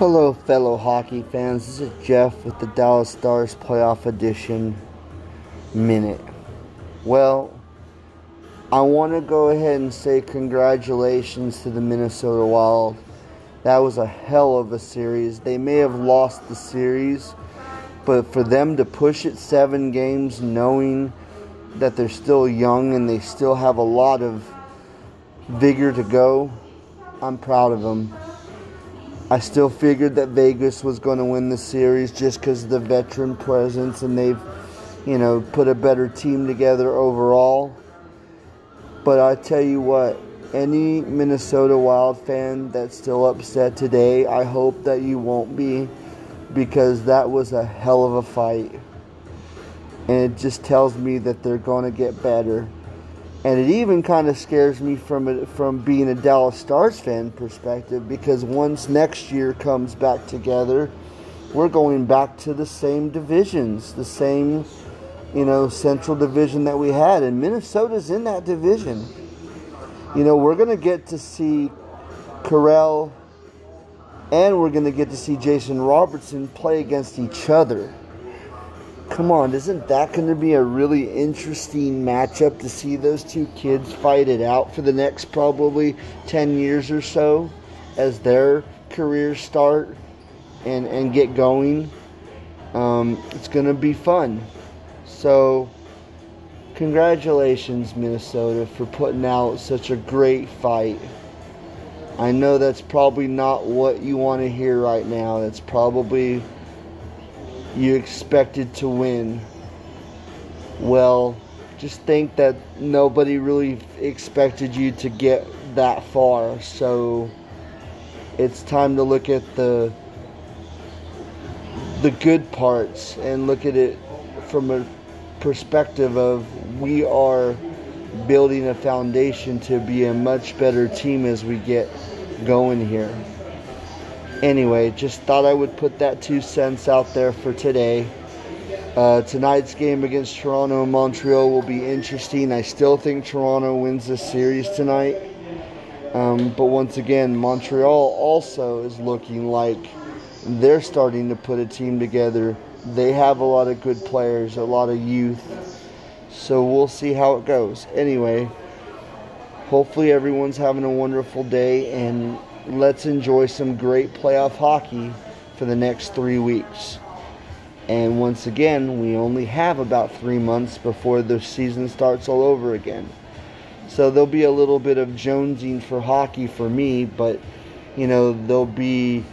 Hello, fellow hockey fans. This is Jeff with the Dallas Stars Playoff Edition Minute. Well, I want to go ahead and say congratulations to the Minnesota Wild. That was a hell of a series. They may have lost the series, but for them to push it seven games knowing that they're still young and they still have a lot of vigor to go, I'm proud of them. I still figured that Vegas was going to win the series just because of the veteran presence and they've, you know, put a better team together overall. But I tell you what, any Minnesota Wild fan that's still upset today, I hope that you won't be because that was a hell of a fight. And it just tells me that they're going to get better and it even kind of scares me from it from being a Dallas Stars fan perspective because once next year comes back together, we're going back to the same divisions, the same, you know, Central Division that we had, and Minnesota's in that division. You know, we're gonna get to see Kirill, and we're gonna get to see Jason Robertson play against each other come on, isn't that going to be a really interesting matchup to see those two kids fight it out for the next probably 10 years or so as their careers start and, and get going? Um, it's going to be fun. So, congratulations, Minnesota, for putting out such a great fight. I know that's probably not what you want to hear right now. That's probably you expected to win. Well, just think that nobody really expected you to get that far. So it's time to look at the the good parts and look at it from a perspective of we are building a foundation to be a much better team as we get going here. Anyway, just thought I would put that two cents out there for today. Uh, tonight's game against Toronto and Montreal will be interesting. I still think Toronto wins this series tonight. Um, but once again, Montreal also is looking like they're starting to put a team together. They have a lot of good players, a lot of youth. So we'll see how it goes. Anyway, hopefully everyone's having a wonderful day and let's enjoy some great playoff hockey for the next three weeks. And once again, we only have about three months before the season starts all over again. So there'll be a little bit of jonesing for hockey for me, but you know, there'll be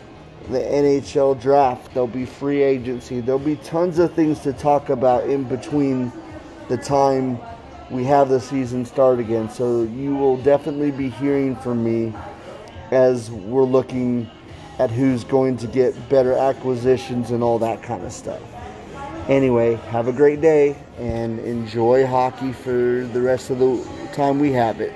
the NHL draft, there'll be free agency, there'll be tons of things to talk about in between the time we have the season start again. So you will definitely be hearing from me as we're looking at who's going to get better acquisitions and all that kind of stuff. Anyway, have a great day and enjoy hockey for the rest of the time we have it.